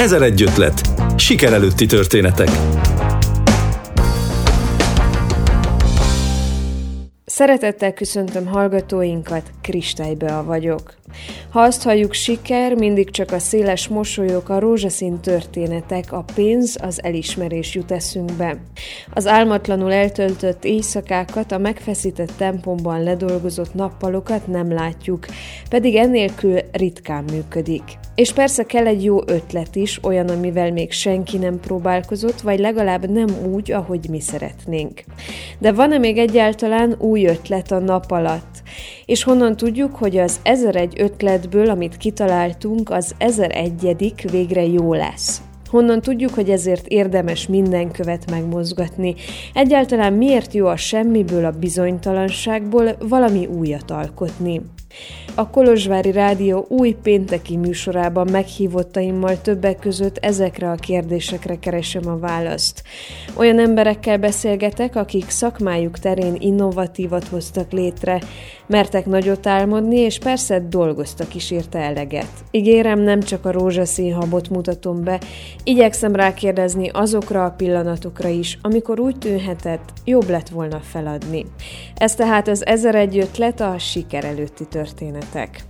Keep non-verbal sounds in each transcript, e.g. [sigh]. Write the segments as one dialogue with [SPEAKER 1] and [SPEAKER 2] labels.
[SPEAKER 1] Ezer egy ötlet. Siker előtti történetek.
[SPEAKER 2] Szeretettel köszöntöm hallgatóinkat, Kristálybea vagyok. Ha azt halljuk siker, mindig csak a széles mosolyok, a rózsaszín történetek, a pénz, az elismerés jut eszünkbe. Az álmatlanul eltöltött éjszakákat, a megfeszített tempomban ledolgozott nappalokat nem látjuk, pedig ennélkül ritkán működik. És persze kell egy jó ötlet is, olyan, amivel még senki nem próbálkozott, vagy legalább nem úgy, ahogy mi szeretnénk. De van-e még egyáltalán új ötlet a nap alatt? És honnan tudjuk, hogy az 1001 ötletből, amit kitaláltunk, az 1001 végre jó lesz? Honnan tudjuk, hogy ezért érdemes minden követ megmozgatni? Egyáltalán miért jó a semmiből, a bizonytalanságból valami újat alkotni? A Kolozsvári Rádió új pénteki műsorában meghívottaimmal többek között ezekre a kérdésekre keresem a választ. Olyan emberekkel beszélgetek, akik szakmájuk terén innovatívat hoztak létre, mertek nagyot álmodni, és persze dolgoztak is érte eleget. Ígérem, nem csak a rózsaszín habot mutatom be, igyekszem rákérdezni azokra a pillanatokra is, amikor úgy tűnhetett, jobb lett volna feladni. Ez tehát az 1001 ötlet a siker előtti történetek.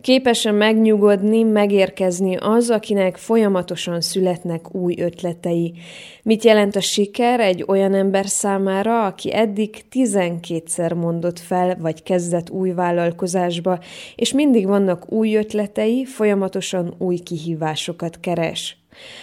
[SPEAKER 2] Képesen megnyugodni, megérkezni az, akinek folyamatosan születnek új ötletei. Mit jelent a siker egy olyan ember számára, aki eddig 12-szer mondott fel, vagy kezdett új vállalkozásba, és mindig vannak új ötletei, folyamatosan új kihívásokat keres.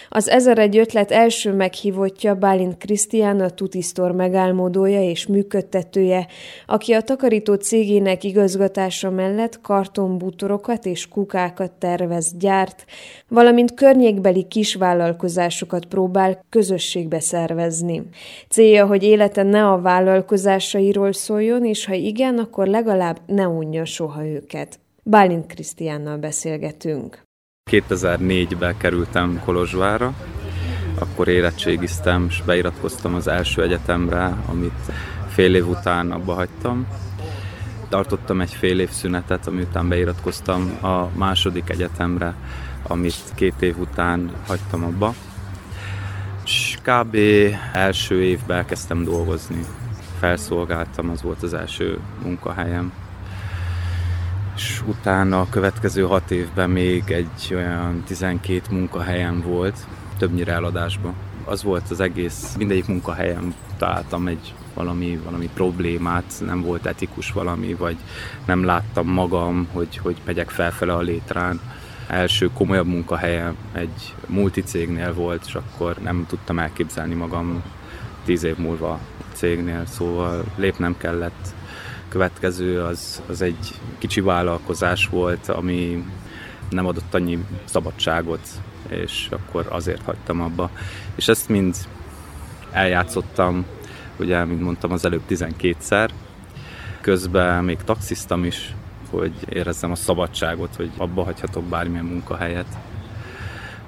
[SPEAKER 2] Az egy ötlet első meghívottja Bálint Krisztián, a Tutisztor megálmodója és működtetője, aki a takarító cégének igazgatása mellett kartonbútorokat és kukákat tervez, gyárt, valamint környékbeli kisvállalkozásokat próbál közösségbe szervezni. Célja, hogy élete ne a vállalkozásairól szóljon, és ha igen, akkor legalább ne unja soha őket. Bálint Krisztiánnal beszélgetünk.
[SPEAKER 3] 2004-ben kerültem Kolozsvára, akkor érettségiztem, és beiratkoztam az első egyetemre, amit fél év után abba hagytam. Tartottam egy fél év szünetet, ami után beiratkoztam a második egyetemre, amit két év után hagytam abba. És kb. első évben elkezdtem dolgozni. Felszolgáltam, az volt az első munkahelyem és utána a következő hat évben még egy olyan 12 munkahelyem volt, többnyire eladásban. Az volt az egész, mindegyik munkahelyem találtam egy valami, valami problémát, nem volt etikus valami, vagy nem láttam magam, hogy, hogy megyek felfele a létrán. Első komolyabb munkahelyem egy multicégnél volt, és akkor nem tudtam elképzelni magam tíz év múlva cégnél, szóval lépnem kellett következő az, az egy kicsi vállalkozás volt, ami nem adott annyi szabadságot, és akkor azért hagytam abba. És ezt mind eljátszottam, ugye, mint mondtam, az előbb 12-szer. Közben még taxiztam is, hogy érezzem a szabadságot, hogy abba hagyhatok bármilyen munkahelyet.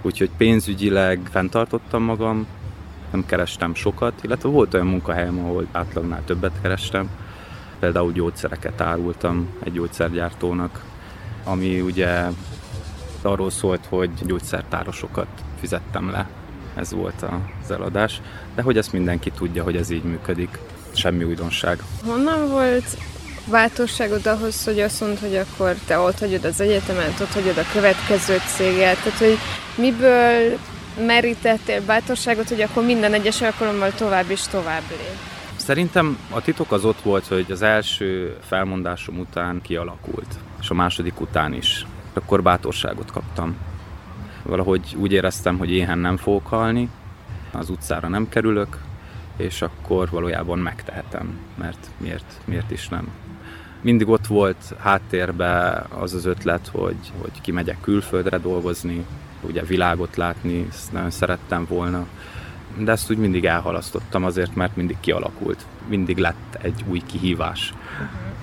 [SPEAKER 3] Úgyhogy pénzügyileg fenntartottam magam, nem kerestem sokat, illetve volt olyan munkahelyem, ahol átlagnál többet kerestem, Például gyógyszereket árultam egy gyógyszergyártónak, ami ugye arról szólt, hogy gyógyszertárosokat fizettem le. Ez volt az eladás. De hogy ezt mindenki tudja, hogy ez így működik. Semmi újdonság.
[SPEAKER 2] Honnan volt bátorságod ahhoz, hogy azt mondod, hogy akkor te ott hagyod az egyetemet, ott hagyod a következő céget, tehát hogy miből merítettél bátorságot, hogy akkor minden egyes alkalommal tovább és tovább lép?
[SPEAKER 3] Szerintem a titok az ott volt, hogy az első felmondásom után kialakult, és a második után is. Akkor bátorságot kaptam. Valahogy úgy éreztem, hogy éhen nem fogok halni, az utcára nem kerülök, és akkor valójában megtehetem, mert miért, miért is nem. Mindig ott volt háttérbe az az ötlet, hogy, hogy kimegyek külföldre dolgozni, ugye világot látni, ezt nagyon szerettem volna, de ezt úgy mindig elhalasztottam azért, mert mindig kialakult. Mindig lett egy új kihívás.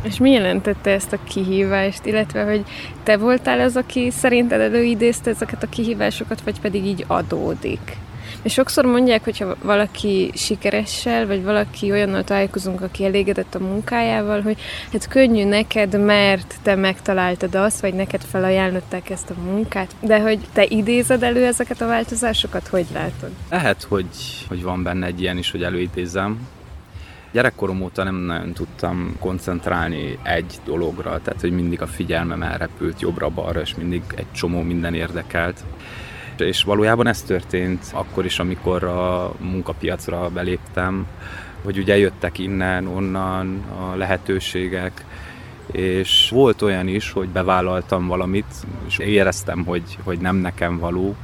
[SPEAKER 2] És mi jelentette ezt a kihívást, illetve hogy te voltál az, aki szerinted előidézte ezeket a kihívásokat, vagy pedig így adódik?
[SPEAKER 4] És sokszor mondják, hogyha valaki sikeressel, vagy valaki olyannal találkozunk, aki elégedett a munkájával, hogy hát könnyű neked, mert te megtaláltad azt, vagy neked felajánlották ezt a munkát, de hogy te idézed elő ezeket a változásokat, hogy látod?
[SPEAKER 3] Lehet, hogy, hogy van benne egy ilyen is, hogy előidézem, Gyerekkorom óta nem nagyon tudtam koncentrálni egy dologra, tehát hogy mindig a figyelmem elrepült jobbra-balra, és mindig egy csomó minden érdekelt. És valójában ez történt akkor is, amikor a munkapiacra beléptem, hogy ugye jöttek innen, onnan a lehetőségek, és volt olyan is, hogy bevállaltam valamit, és éreztem, hogy, hogy nem nekem való,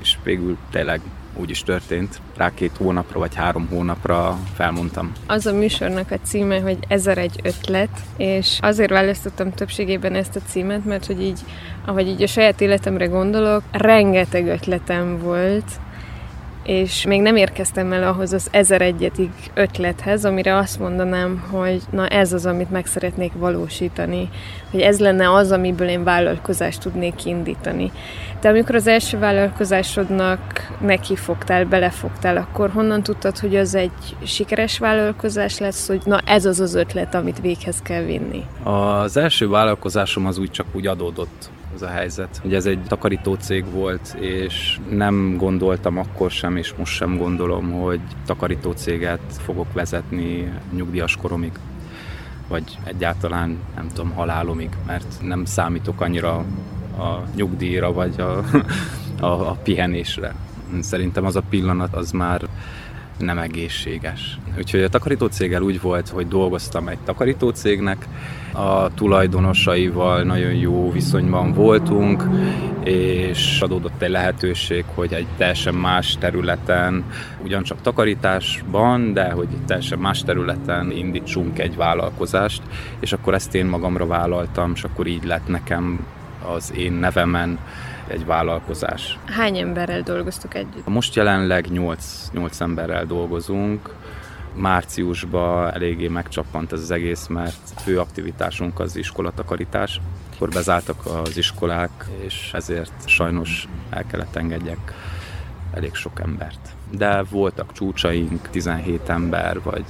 [SPEAKER 3] és végül tényleg úgy is történt. Rá két hónapra vagy három hónapra felmondtam.
[SPEAKER 4] Az a műsornak a címe, hogy ezer egy ötlet, és azért választottam többségében ezt a címet, mert hogy így, ahogy így a saját életemre gondolok, rengeteg ötletem volt, és még nem érkeztem el ahhoz az ezer egyetig ötlethez, amire azt mondanám, hogy na ez az, amit meg szeretnék valósítani, hogy ez lenne az, amiből én vállalkozást tudnék indítani. De amikor az első vállalkozásodnak neki fogtál, belefogtál, akkor honnan tudtad, hogy az egy sikeres vállalkozás lesz, hogy na ez az az ötlet, amit véghez kell vinni?
[SPEAKER 3] Az első vállalkozásom az úgy csak úgy adódott ez a helyzet. Ugye ez egy takarító cég volt, és nem gondoltam akkor sem, és most sem gondolom, hogy takarító céget fogok vezetni nyugdíjas koromig vagy egyáltalán nem tudom, halálomig, mert nem számítok annyira a nyugdíjra, vagy a, [laughs] a, a pihenésre. Szerintem az a pillanat az már nem egészséges. Úgyhogy a takarítócéggel úgy volt, hogy dolgoztam egy takarítócégnek, a tulajdonosaival nagyon jó viszonyban voltunk, és adódott egy lehetőség, hogy egy teljesen más területen, ugyancsak takarításban, de hogy egy teljesen más területen indítsunk egy vállalkozást, és akkor ezt én magamra vállaltam, és akkor így lett nekem az én nevemen egy vállalkozás.
[SPEAKER 4] Hány emberrel dolgoztuk együtt?
[SPEAKER 3] Most jelenleg 8, 8 emberrel dolgozunk. Márciusban eléggé megcsappant ez az egész, mert fő aktivitásunk az iskolatakarítás. Akkor bezártak az iskolák, és ezért sajnos el kellett engedjek elég sok embert. De voltak csúcsaink, 17 ember, vagy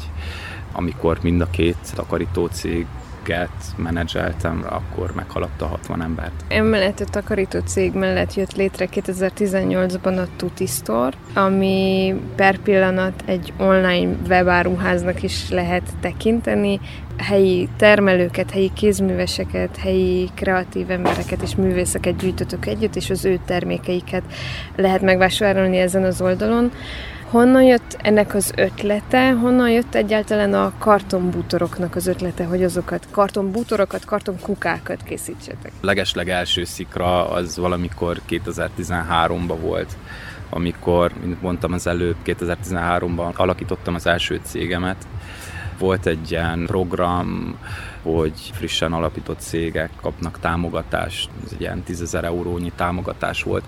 [SPEAKER 3] amikor mind a két takarítócég céget menedzseltem, akkor meghaladta 60 embert.
[SPEAKER 4] Emellett a takarító cég mellett jött létre 2018-ban a Tuti Store, ami per pillanat egy online webáruháznak is lehet tekinteni. Helyi termelőket, helyi kézműveseket, helyi kreatív embereket és művészeket gyűjtötök együtt, és az ő termékeiket lehet megvásárolni ezen az oldalon. Honnan jött ennek az ötlete? Honnan jött egyáltalán a kartonbútoroknak az ötlete, hogy azokat kartonbútorokat, kartonkukákat készítsetek?
[SPEAKER 3] Legesleg első szikra az valamikor 2013-ban volt amikor, mint mondtam az előbb, 2013-ban alakítottam az első cégemet. Volt egy ilyen program, hogy frissen alapított cégek kapnak támogatást, ez egy ilyen 10 eurónyi támogatás volt,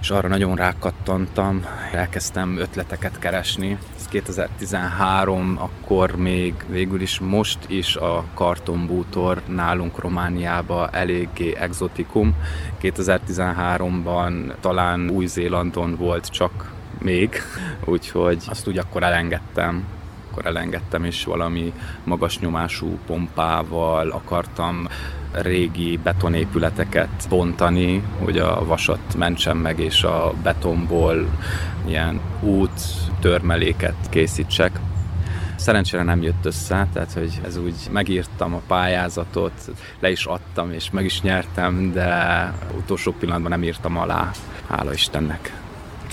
[SPEAKER 3] és arra nagyon rákattantam, elkezdtem ötleteket keresni. Ez 2013, akkor még végül is most is a kartonbútor nálunk Romániába eléggé exotikum. 2013-ban talán Új-Zélandon volt csak még, úgyhogy azt úgy akkor elengedtem, akkor elengedtem, és valami magas nyomású pompával akartam régi betonépületeket bontani, hogy a vasat mentsem meg, és a betonból ilyen út törmeléket készítsek. Szerencsére nem jött össze, tehát hogy ez úgy megírtam a pályázatot, le is adtam, és meg is nyertem, de utolsó pillanatban nem írtam alá, hála Istennek.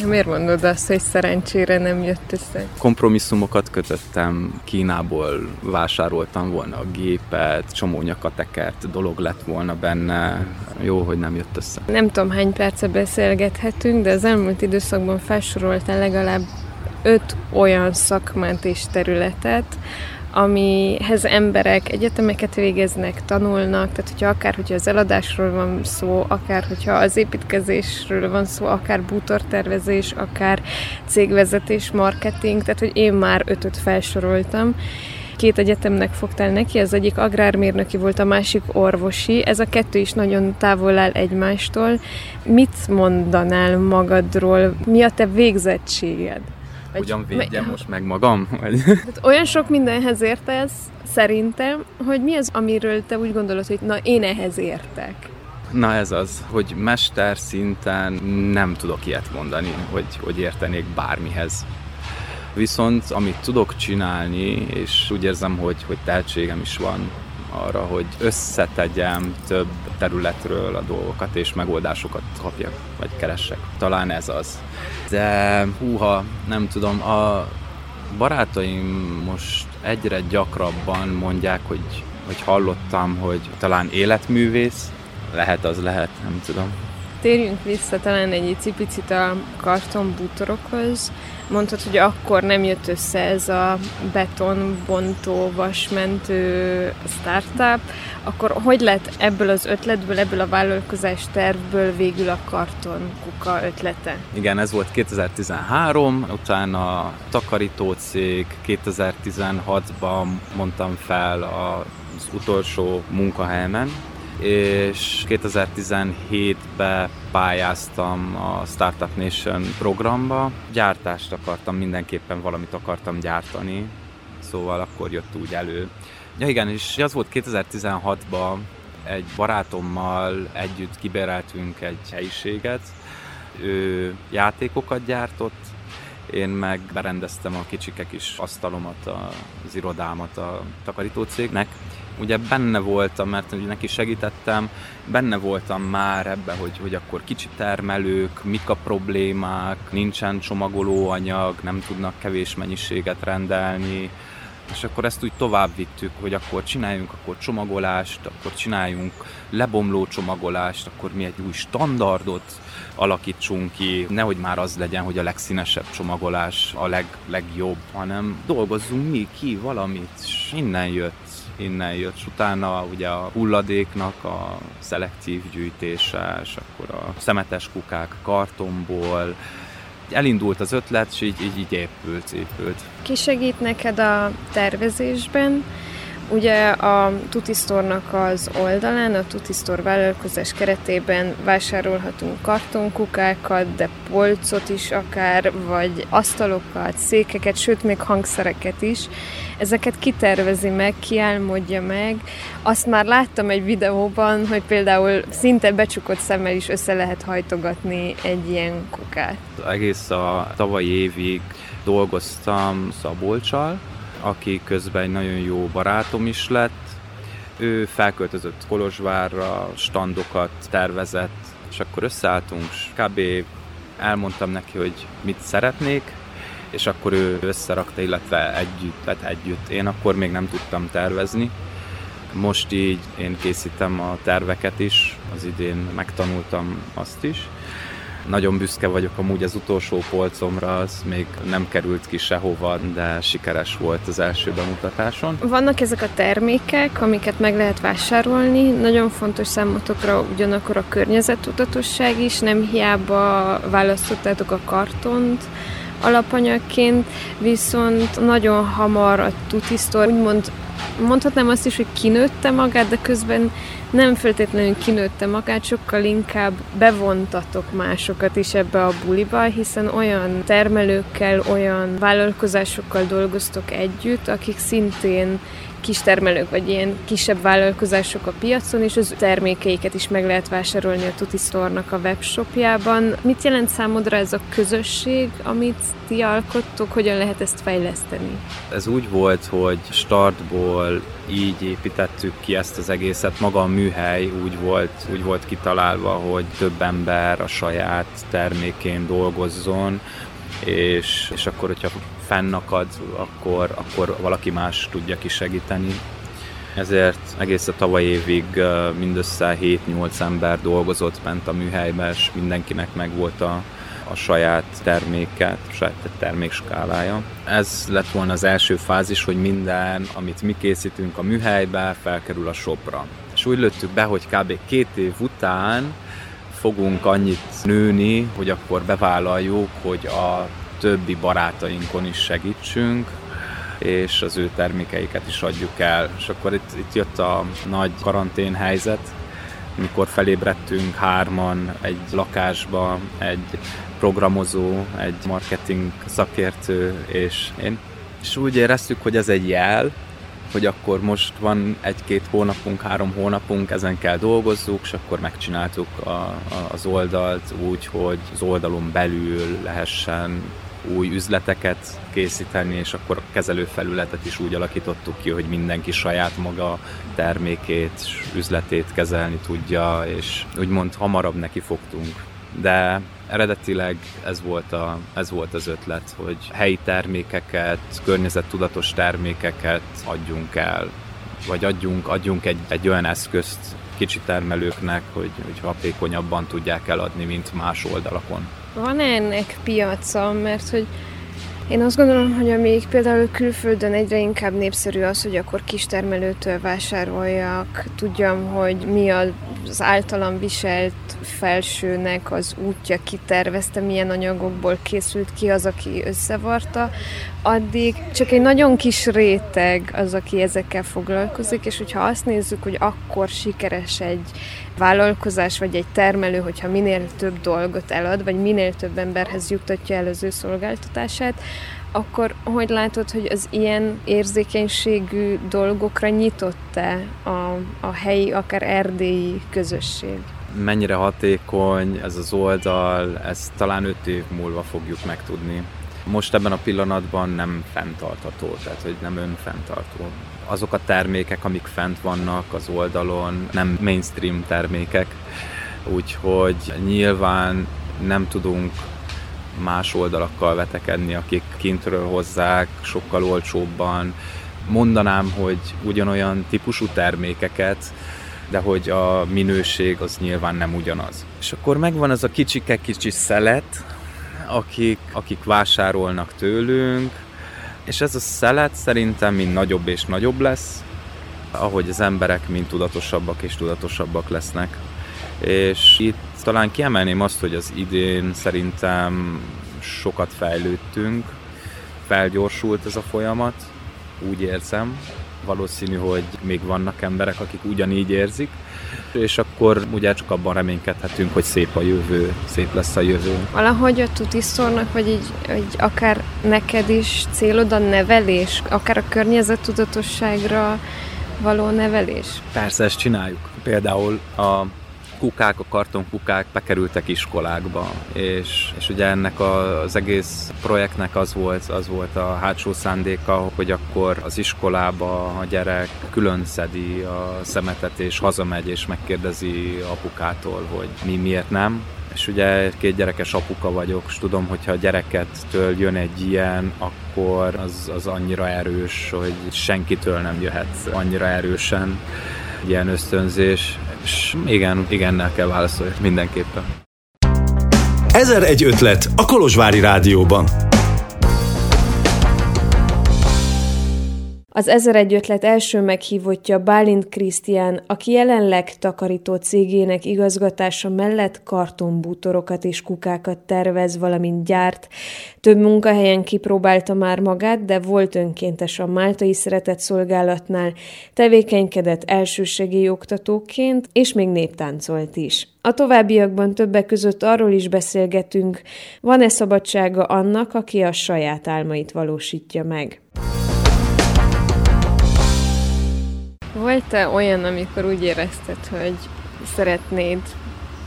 [SPEAKER 4] Miért mondod azt, hogy szerencsére nem jött össze?
[SPEAKER 3] Kompromisszumokat kötöttem, Kínából vásároltam volna a gépet, csomó nyakatekert dolog lett volna benne. Jó, hogy nem jött össze.
[SPEAKER 4] Nem tudom, hány perce beszélgethetünk, de az elmúlt időszakban felsoroltál legalább öt olyan szakmát és területet, amihez emberek egyetemeket végeznek, tanulnak, tehát hogyha akár hogyha az eladásról van szó, akár hogyha az építkezésről van szó, akár bútortervezés, akár cégvezetés, marketing, tehát hogy én már ötöt felsoroltam, Két egyetemnek fogtál neki, az egyik agrármérnöki volt, a másik orvosi. Ez a kettő is nagyon távol áll egymástól. Mit mondanál magadról? Mi a te végzettséged?
[SPEAKER 3] Vagy, Hogyan védjem most meg magam? [laughs]
[SPEAKER 4] Tehát olyan sok mindenhez értesz, szerintem, hogy mi az, amiről te úgy gondolod, hogy na, én ehhez értek?
[SPEAKER 3] Na ez az, hogy mester szinten nem tudok ilyet mondani, hogy, hogy értenék bármihez. Viszont amit tudok csinálni, és úgy érzem, hogy, hogy tehetségem is van arra, hogy összetegyem több területről a dolgokat, és megoldásokat kapjak, vagy keressek. Talán ez az. De húha, nem tudom, a barátaim most egyre gyakrabban mondják, hogy, hogy hallottam, hogy talán életművész, lehet az lehet, nem tudom.
[SPEAKER 4] Térjünk vissza talán egy picit a kartonbútorokhoz. Mondtad, hogy akkor nem jött össze ez a betonbontó, vasmentő startup. Akkor hogy lett ebből az ötletből, ebből a vállalkozás tervből végül a karton kuka ötlete?
[SPEAKER 3] Igen, ez volt 2013, utána a takarítócég 2016-ban mondtam fel az utolsó munkahelyemen, és 2017-ben pályáztam a Startup Nation programba. Gyártást akartam, mindenképpen valamit akartam gyártani, szóval akkor jött úgy elő. Ja igen, és az volt 2016-ban egy barátommal együtt kibéreltünk egy helyiséget, ő játékokat gyártott, én meg berendeztem a kicsikek is asztalomat, az irodámat a takarítócégnek, ugye benne voltam, mert ugye neki segítettem, benne voltam már ebbe, hogy, hogy akkor kicsi termelők, mik a problémák, nincsen csomagolóanyag, nem tudnak kevés mennyiséget rendelni, és akkor ezt úgy tovább vittük, hogy akkor csináljunk akkor csomagolást, akkor csináljunk lebomló csomagolást, akkor mi egy új standardot alakítsunk ki, nehogy már az legyen, hogy a legszínesebb csomagolás a leg, legjobb, hanem dolgozzunk mi ki valamit, és innen jött innen jött, és utána ugye a hulladéknak a szelektív gyűjtése, és akkor a szemetes kukák kartonból, elindult az ötlet, és így, így, így épült, épült.
[SPEAKER 4] Ki segít neked a tervezésben? Ugye a Tutisztornak az oldalán, a Tutisztor vállalkozás keretében vásárolhatunk kartonkukákat, de polcot is akár, vagy asztalokat, székeket, sőt még hangszereket is. Ezeket kitervezi meg, kiálmodja meg. Azt már láttam egy videóban, hogy például szinte becsukott szemmel is össze lehet hajtogatni egy ilyen kukát.
[SPEAKER 3] Egész a tavalyi évig dolgoztam Szabolcsal, aki közben egy nagyon jó barátom is lett. Ő felköltözött Kolozsvárra, standokat tervezett, és akkor összeálltunk, és kb. elmondtam neki, hogy mit szeretnék, és akkor ő összerakta, illetve együtt, tehát együtt. Én akkor még nem tudtam tervezni. Most így én készítem a terveket is, az idén megtanultam azt is nagyon büszke vagyok amúgy az utolsó polcomra, az még nem került ki sehova, de sikeres volt az első bemutatáson.
[SPEAKER 4] Vannak ezek a termékek, amiket meg lehet vásárolni. Nagyon fontos számotokra ugyanakkor a környezettudatosság is, nem hiába választottátok a kartont, alapanyagként, viszont nagyon hamar a tutisztor. Úgymond mondhatnám azt is, hogy kinőtte magát, de közben nem feltétlenül kinőtte magát, sokkal inkább bevontatok másokat is ebbe a buliba, hiszen olyan termelőkkel, olyan vállalkozásokkal dolgoztok együtt, akik szintén kis termelők, vagy ilyen kisebb vállalkozások a piacon, és az termékeiket is meg lehet vásárolni a Tuti Store-nak a webshopjában. Mit jelent számodra ez a közösség, amit ti alkottok, hogyan lehet ezt fejleszteni?
[SPEAKER 3] Ez úgy volt, hogy startból így építettük ki ezt az egészet, maga a műhely úgy volt, úgy volt kitalálva, hogy több ember a saját termékén dolgozzon, és, és akkor, hogyha fennakad, akkor, akkor valaki más tudja kisegíteni. Ezért egész a tavaly évig mindössze 7-8 ember dolgozott bent a műhelyben, és mindenkinek meg volt a, a saját terméket, a saját termékskálája. Ez lett volna az első fázis, hogy minden, amit mi készítünk a műhelybe, felkerül a shopra. És úgy lőttük be, hogy kb. két év után fogunk annyit nőni, hogy akkor bevállaljuk, hogy a többi barátainkon is segítsünk, és az ő termékeiket is adjuk el. És akkor itt, itt jött a nagy karantén helyzet, mikor felébredtünk hárman egy lakásba, egy programozó, egy marketing szakértő és én. És úgy éreztük, hogy ez egy jel, hogy akkor most van egy-két hónapunk, három hónapunk, ezen kell dolgozzuk, és akkor megcsináltuk a, a, az oldalt úgy, hogy az oldalon belül lehessen új üzleteket készíteni, és akkor a kezelőfelületet is úgy alakítottuk ki, hogy mindenki saját maga termékét, üzletét kezelni tudja, és úgymond hamarabb neki fogtunk. De eredetileg ez volt, a, ez volt az ötlet, hogy helyi termékeket, környezettudatos termékeket adjunk el, vagy adjunk, adjunk egy, egy olyan eszközt kicsi termelőknek, hogy, hogy hatékonyabban tudják eladni, mint más oldalakon.
[SPEAKER 4] Van ennek piaca? Mert hogy én azt gondolom, hogy amíg például külföldön egyre inkább népszerű az, hogy akkor kistermelőtől vásároljak, tudjam, hogy mi az általam viselt felsőnek az útja, kitervezte, milyen anyagokból készült ki az, aki összevarta, addig csak egy nagyon kis réteg az, aki ezekkel foglalkozik, és hogyha azt nézzük, hogy akkor sikeres egy vállalkozás vagy egy termelő, hogyha minél több dolgot elad, vagy minél több emberhez juttatja el az ő szolgáltatását, akkor hogy látod, hogy az ilyen érzékenységű dolgokra nyitott-e a, a helyi, akár erdélyi közösség?
[SPEAKER 3] Mennyire hatékony ez az oldal, ezt talán öt év múlva fogjuk megtudni. Most ebben a pillanatban nem fenntartható, tehát hogy nem önfenntartó. Azok a termékek, amik fent vannak az oldalon, nem mainstream termékek, úgyhogy nyilván nem tudunk más oldalakkal vetekedni, akik kintről hozzák, sokkal olcsóbban. Mondanám, hogy ugyanolyan típusú termékeket, de hogy a minőség az nyilván nem ugyanaz. És akkor megvan ez a kicsike kicsi szelet, akik, akik vásárolnak tőlünk, és ez a szelet szerintem mind nagyobb és nagyobb lesz, ahogy az emberek mind tudatosabbak és tudatosabbak lesznek. És itt talán kiemelném azt, hogy az idén szerintem sokat fejlődtünk, felgyorsult ez a folyamat, úgy érzem. Valószínű, hogy még vannak emberek, akik ugyanígy érzik, és akkor ugye csak abban reménykedhetünk, hogy szép a jövő, szép lesz a jövő.
[SPEAKER 4] Valahogy a tutisztornak, vagy így, így akár neked is célod a nevelés, akár a környezettudatosságra való nevelés?
[SPEAKER 3] Persze, ezt csináljuk. Például a kukák, a kartonkukák bekerültek iskolákba, és, és ugye ennek a, az egész projektnek az volt, az volt a hátsó szándéka, hogy akkor az iskolába a gyerek külön szedi a szemetet, és hazamegy, és megkérdezi apukától, hogy mi miért nem, és ugye két gyerekes apuka vagyok, és tudom, hogyha a gyerekettől jön egy ilyen, akkor az, az annyira erős, hogy senkitől nem jöhet annyira erősen ilyen ösztönzés, és igen, igennel kell válaszolni mindenképpen.
[SPEAKER 1] egy ötlet a Kolozsvári Rádióban.
[SPEAKER 4] Az egy ötlet első meghívottja Bálint Krisztián, aki jelenleg takarító cégének igazgatása mellett kartonbútorokat és kukákat tervez, valamint gyárt. Több munkahelyen kipróbálta már magát, de volt önkéntes a Máltai Szeretett Szolgálatnál, tevékenykedett elsősegély oktatóként, és még néptáncolt is. A továbbiakban többek között arról is beszélgetünk, van-e szabadsága annak, aki a saját álmait valósítja meg. Volt-e olyan, amikor úgy érezted, hogy szeretnéd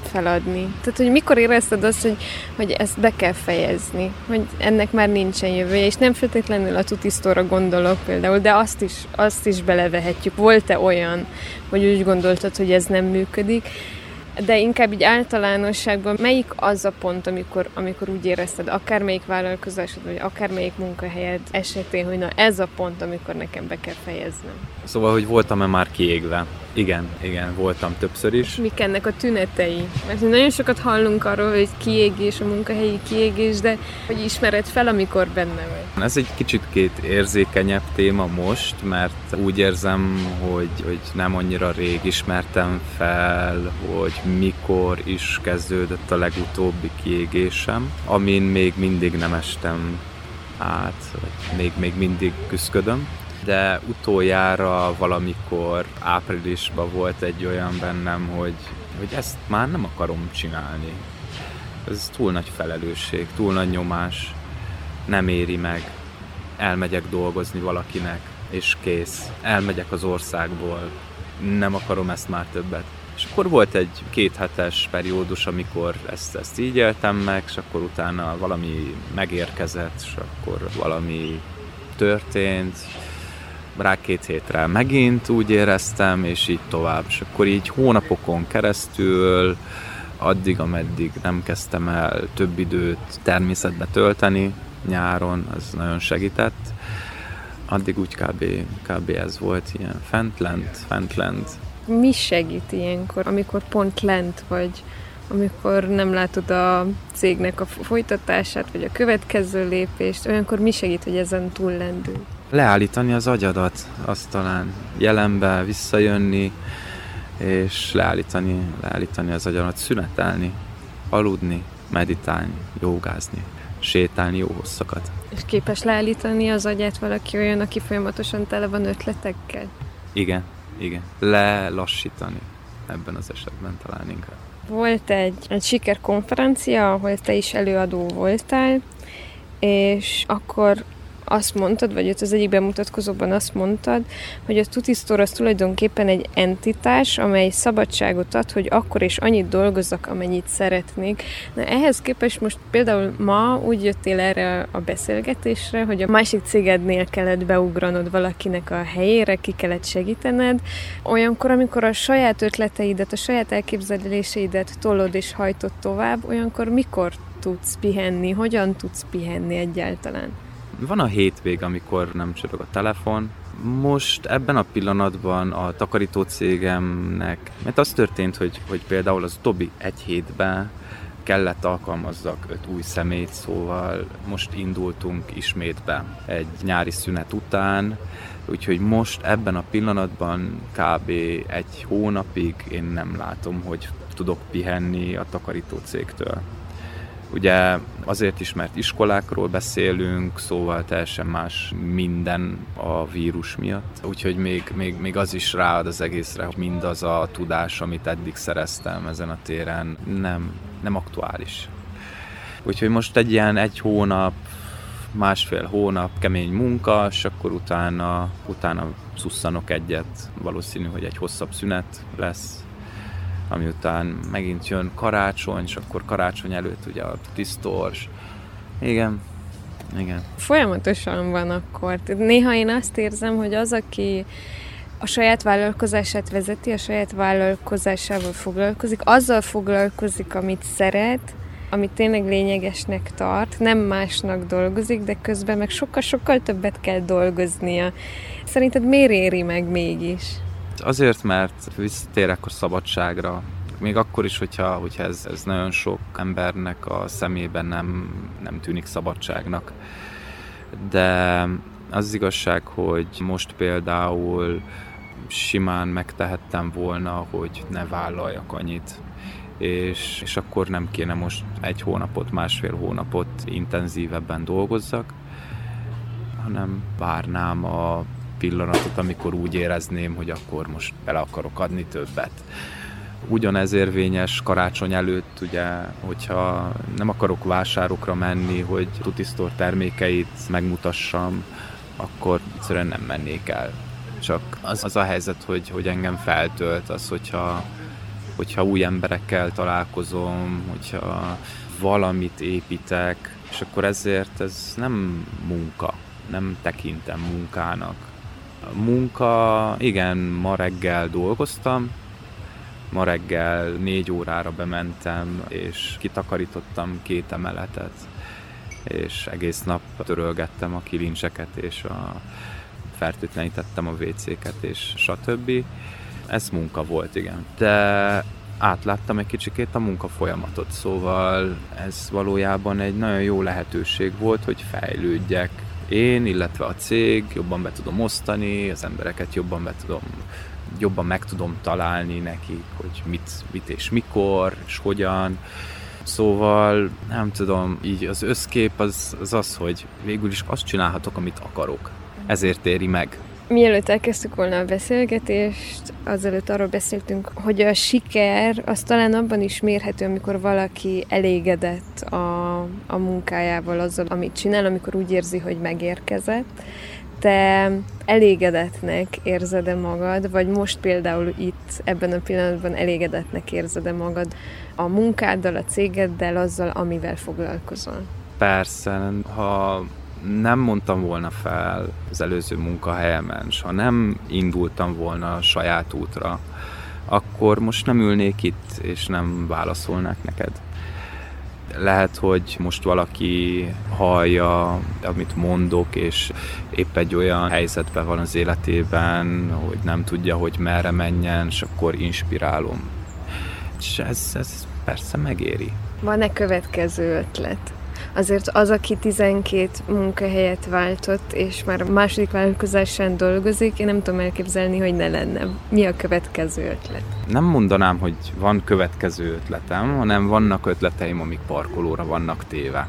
[SPEAKER 4] feladni? Tehát, hogy mikor érezted azt, hogy, hogy ezt be kell fejezni, hogy ennek már nincsen jövője, és nem feltétlenül a tutisztóra gondolok például, de azt is, azt is belevehetjük. Volt-e olyan, hogy úgy gondoltad, hogy ez nem működik, de inkább így általánosságban melyik az a pont, amikor, amikor úgy érezted, akármelyik vállalkozásod, vagy akármelyik munkahelyed esetén, hogy na ez a pont, amikor nekem be kell fejeznem?
[SPEAKER 3] Szóval, hogy voltam-e már kiégve? Igen, igen, voltam többször is.
[SPEAKER 4] Mik ennek a tünetei? Mert nagyon sokat hallunk arról, hogy kiégés, a munkahelyi kiégés, de hogy ismered fel, amikor benne vagy?
[SPEAKER 3] Ez egy kicsit két érzékenyebb téma most, mert úgy érzem, hogy, hogy nem annyira rég ismertem fel, hogy mikor is kezdődött a legutóbbi kiégésem, amin még mindig nem estem át, még, még mindig küzdködöm, de utoljára valamikor áprilisban volt egy olyan bennem, hogy, hogy ezt már nem akarom csinálni. Ez túl nagy felelősség, túl nagy nyomás, nem éri meg. Elmegyek dolgozni valakinek, és kész. Elmegyek az országból, nem akarom ezt már többet. És akkor volt egy kéthetes periódus, amikor ezt, ezt így éltem meg, és akkor utána valami megérkezett, és akkor valami történt. Rá két hétre megint úgy éreztem, és így tovább. És akkor így hónapokon keresztül, addig, ameddig nem kezdtem el több időt természetbe tölteni nyáron, az nagyon segített. Addig úgy kb, kb ez volt, ilyen fent-lent, fent-lent,
[SPEAKER 4] mi segít ilyenkor, amikor pont lent vagy, amikor nem látod a cégnek a folytatását, vagy a következő lépést, olyankor mi segít, hogy ezen túl lendül?
[SPEAKER 3] Leállítani az agyadat, azt talán jelenbe visszajönni, és leállítani, leállítani az agyadat, szünetelni, aludni, meditálni, jogázni, sétálni jó hosszakat.
[SPEAKER 4] És képes leállítani az agyát valaki olyan, aki folyamatosan tele van ötletekkel?
[SPEAKER 3] Igen, igen, lelassítani ebben az esetben talán inkább.
[SPEAKER 4] Volt egy, egy sikerkonferencia, ahol te is előadó voltál, és akkor azt mondtad, vagy ott az egyik bemutatkozóban azt mondtad, hogy a Tutisztor az tulajdonképpen egy entitás, amely szabadságot ad, hogy akkor és annyit dolgozzak, amennyit szeretnék. Na ehhez képest most például ma úgy jöttél erre a beszélgetésre, hogy a másik cégednél kellett beugranod valakinek a helyére, ki kellett segítened. Olyankor, amikor a saját ötleteidet, a saját elképzeléseidet tolod és hajtod tovább, olyankor mikor tudsz pihenni, hogyan tudsz pihenni egyáltalán?
[SPEAKER 3] Van a hétvég, amikor nem csörög a telefon. Most ebben a pillanatban a takarító cégemnek, mert az történt, hogy, hogy például az utóbbi egy hétben kellett alkalmazzak öt új szemét, szóval most indultunk ismét be egy nyári szünet után, úgyhogy most ebben a pillanatban kb. egy hónapig én nem látom, hogy tudok pihenni a takarító cégtől. Ugye azért is, mert iskolákról beszélünk, szóval teljesen más minden a vírus miatt. Úgyhogy még, még, még az is ráad az egészre, hogy mindaz a tudás, amit eddig szereztem ezen a téren, nem, nem aktuális. Úgyhogy most egy ilyen egy hónap, másfél hónap kemény munka, és akkor utána, utána szusszanok egyet. Valószínű, hogy egy hosszabb szünet lesz, ami után megint jön karácsony, és akkor karácsony előtt ugye a tisztors. Igen, igen.
[SPEAKER 4] Folyamatosan van akkor. Néha én azt érzem, hogy az, aki a saját vállalkozását vezeti, a saját vállalkozásával foglalkozik, azzal foglalkozik, amit szeret, amit tényleg lényegesnek tart, nem másnak dolgozik, de közben meg sokkal-sokkal többet kell dolgoznia. Szerinted miért éri meg mégis?
[SPEAKER 3] Azért, mert visszatérek a szabadságra, még akkor is, hogyha, hogyha ez, ez nagyon sok embernek a szemében nem, nem tűnik szabadságnak. De az igazság, hogy most például simán megtehettem volna, hogy ne vállaljak annyit, és, és akkor nem kéne most egy hónapot, másfél hónapot intenzívebben dolgozzak, hanem várnám a pillanatot, amikor úgy érezném, hogy akkor most bele akarok adni többet. Ugyanez érvényes karácsony előtt, ugye, hogyha nem akarok vásárokra menni, hogy Tutisztor termékeit megmutassam, akkor egyszerűen nem mennék el. Csak az, az a helyzet, hogy, hogy engem feltölt az, hogyha, hogyha új emberekkel találkozom, hogyha valamit építek, és akkor ezért ez nem munka, nem tekintem munkának, munka, igen, ma reggel dolgoztam, ma reggel négy órára bementem, és kitakarítottam két emeletet, és egész nap törölgettem a kilincseket, és a fertőtlenítettem a WC-ket, és stb. Ez munka volt, igen. De átláttam egy kicsikét a munka folyamatot, szóval ez valójában egy nagyon jó lehetőség volt, hogy fejlődjek, én, illetve a cég, jobban be tudom osztani, az embereket jobban be tudom, jobban meg tudom találni nekik, hogy mit, mit és mikor, és hogyan. Szóval nem tudom, így az összkép az az, az hogy végül is azt csinálhatok, amit akarok. Ezért éri meg.
[SPEAKER 4] Mielőtt elkezdtük volna a beszélgetést, azelőtt arról beszéltünk, hogy a siker az talán abban is mérhető, amikor valaki elégedett a, a munkájával, azzal, amit csinál, amikor úgy érzi, hogy megérkezett. Te elégedettnek érzed-e magad, vagy most például itt, ebben a pillanatban elégedettnek érzed-e magad a munkáddal, a cégeddel, azzal, amivel foglalkozol?
[SPEAKER 3] Persze, ha nem mondtam volna fel az előző munkahelyemen, és ha nem indultam volna a saját útra, akkor most nem ülnék itt, és nem válaszolnák neked. Lehet, hogy most valaki hallja, amit mondok, és épp egy olyan helyzetben van az életében, hogy nem tudja, hogy merre menjen, és akkor inspirálom. És ez, ez persze megéri.
[SPEAKER 4] Van-e következő ötlet? Azért az, aki 12 munkahelyet váltott, és már a második vállalkozásán dolgozik, én nem tudom elképzelni, hogy ne lenne. Mi a következő ötlet?
[SPEAKER 3] Nem mondanám, hogy van következő ötletem, hanem vannak ötleteim, amik parkolóra vannak téve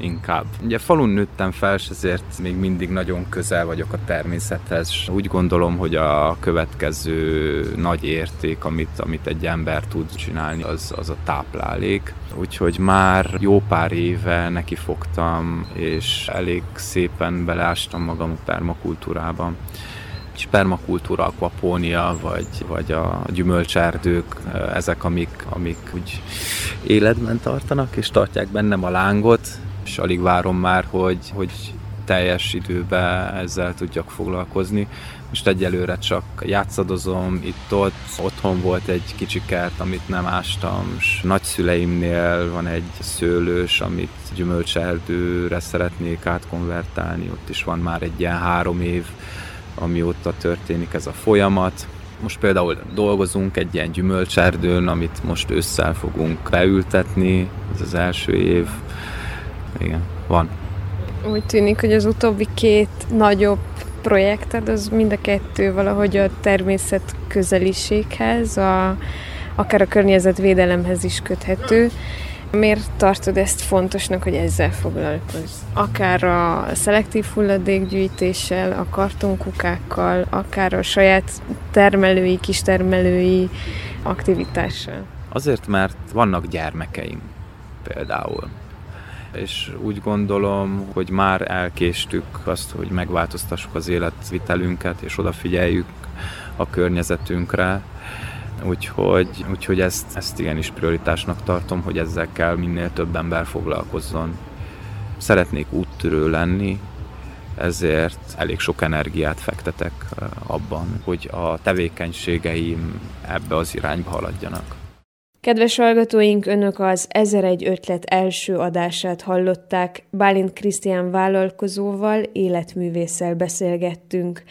[SPEAKER 3] inkább. Ugye falun nőttem fel, és ezért még mindig nagyon közel vagyok a természethez. És úgy gondolom, hogy a következő nagy érték, amit, amit egy ember tud csinálni, az, az a táplálék. Úgyhogy már jó pár éve neki fogtam, és elég szépen beleástam magam a permakultúrában permakultúra, akvapónia, vagy, vagy a gyümölcserdők, ezek, amik, amik úgy életben tartanak, és tartják bennem a lángot, és alig várom már, hogy, hogy teljes időben ezzel tudjak foglalkozni. Most egyelőre csak játszadozom itt-ott. Otthon volt egy kicsi kert, amit nem ástam, és nagyszüleimnél van egy szőlős, amit gyümölcserdőre szeretnék átkonvertálni. Ott is van már egy ilyen három év, amióta történik ez a folyamat. Most például dolgozunk egy ilyen gyümölcserdőn, amit most ősszel fogunk beültetni, ez az első év igen, van.
[SPEAKER 4] Úgy tűnik, hogy az utóbbi két nagyobb projekted, az mind a kettő valahogy a természet közeliséghez, a, akár a környezetvédelemhez is köthető. Miért tartod ezt fontosnak, hogy ezzel foglalkozz? Akár a szelektív hulladékgyűjtéssel, a kartonkukákkal, akár a saját termelői, kistermelői aktivitással?
[SPEAKER 3] Azért, mert vannak gyermekeim például és úgy gondolom, hogy már elkéstük azt, hogy megváltoztassuk az életvitelünket, és odafigyeljük a környezetünkre, Úgyhogy, úgyhogy ezt, ezt igenis prioritásnak tartom, hogy ezzel kell minél több ember foglalkozzon. Szeretnék úttörő lenni, ezért elég sok energiát fektetek eh, abban, hogy a tevékenységeim ebbe az irányba haladjanak.
[SPEAKER 4] Kedves hallgatóink, Önök az 1001 ötlet első adását hallották. Bálint Krisztián vállalkozóval, életművésszel beszélgettünk.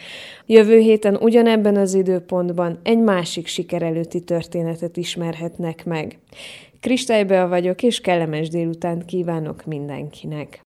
[SPEAKER 4] Jövő héten ugyanebben az időpontban egy másik sikerelőtti történetet ismerhetnek meg. Kristálybe vagyok, és kellemes délután kívánok mindenkinek.